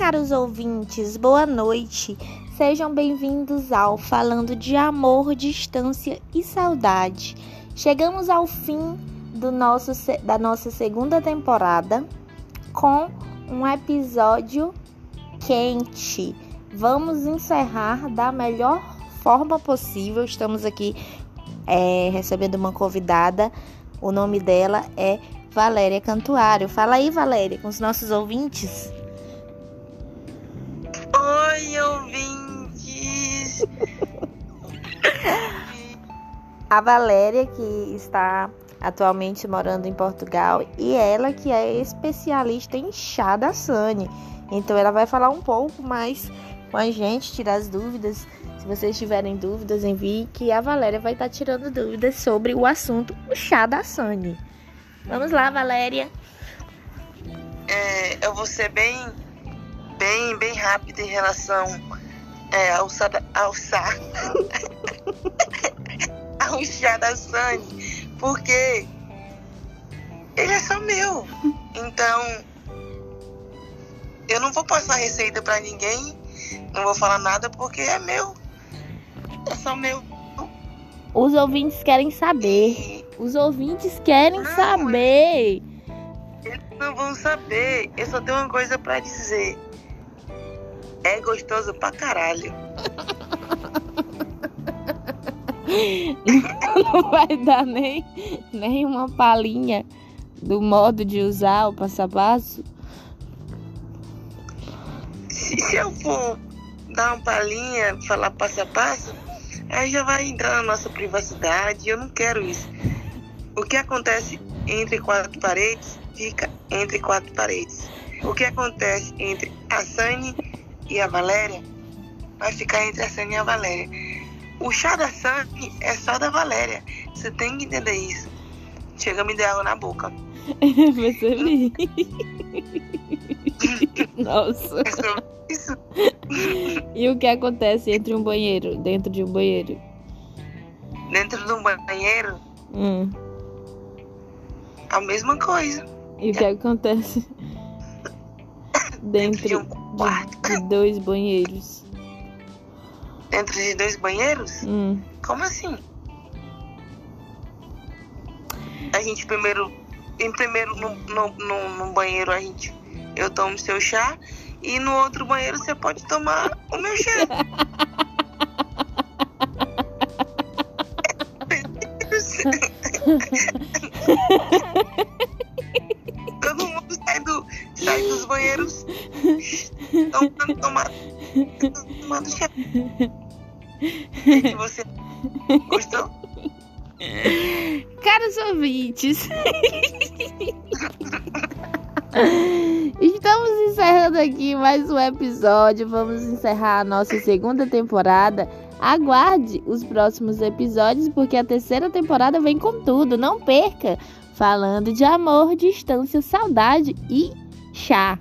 caros ouvintes, boa noite. Sejam bem-vindos ao Falando de Amor, Distância e Saudade. Chegamos ao fim do nosso, da nossa segunda temporada com um episódio quente. Vamos encerrar da melhor forma possível. Estamos aqui é, recebendo uma convidada. O nome dela é Valéria Cantuário. Fala aí, Valéria, com os nossos ouvintes. Oi, ouvintes! A Valéria, que está atualmente morando em Portugal, e ela que é especialista em chá da Sani. Então ela vai falar um pouco mais com a gente, tirar as dúvidas. Se vocês tiverem dúvidas, envie que a Valéria vai estar tirando dúvidas sobre o assunto o chá da Sani. Vamos lá, Valéria. É, eu vou ser bem, bem, bem rápida em relação é, ao, ao chá, ao chá da Sani, porque ele é só meu. Então, eu não vou passar receita para ninguém, não vou falar nada porque é meu. É só meu. Os ouvintes querem saber. E os ouvintes querem não, saber. Eles não vão saber. Eu só tenho uma coisa para dizer. É gostoso pra caralho. não vai dar nem, nem uma palhinha do modo de usar o passo a passo? Se, se eu for dar uma palhinha, falar passo a passo, aí já vai entrar na nossa privacidade. Eu não quero isso. O que acontece entre quatro paredes fica entre quatro paredes. O que acontece entre a Sani e a Valéria vai ficar entre a Sani e a Valéria. O chá da Sani é só da Valéria. Você tem que entender isso. Chega me dar água na boca. Percebi. Nossa. É isso. E o que acontece entre um banheiro, dentro de um banheiro? Dentro de um banheiro? Hum a mesma coisa. E o que acontece dentro de, um de, de, dois banheiros? Dentro de dois banheiros? Hum. Como assim? A gente primeiro, em primeiro no, no, no, no banheiro a gente, eu tomo seu chá e no outro banheiro você pode tomar o meu chá. tomando, tomando, chá. E você gostou? Caros ouvintes, estamos encerrando aqui mais um episódio. Vamos encerrar a nossa segunda temporada Aguarde os próximos episódios, porque a terceira temporada vem com tudo. Não perca! Falando de amor, distância, saudade e chá.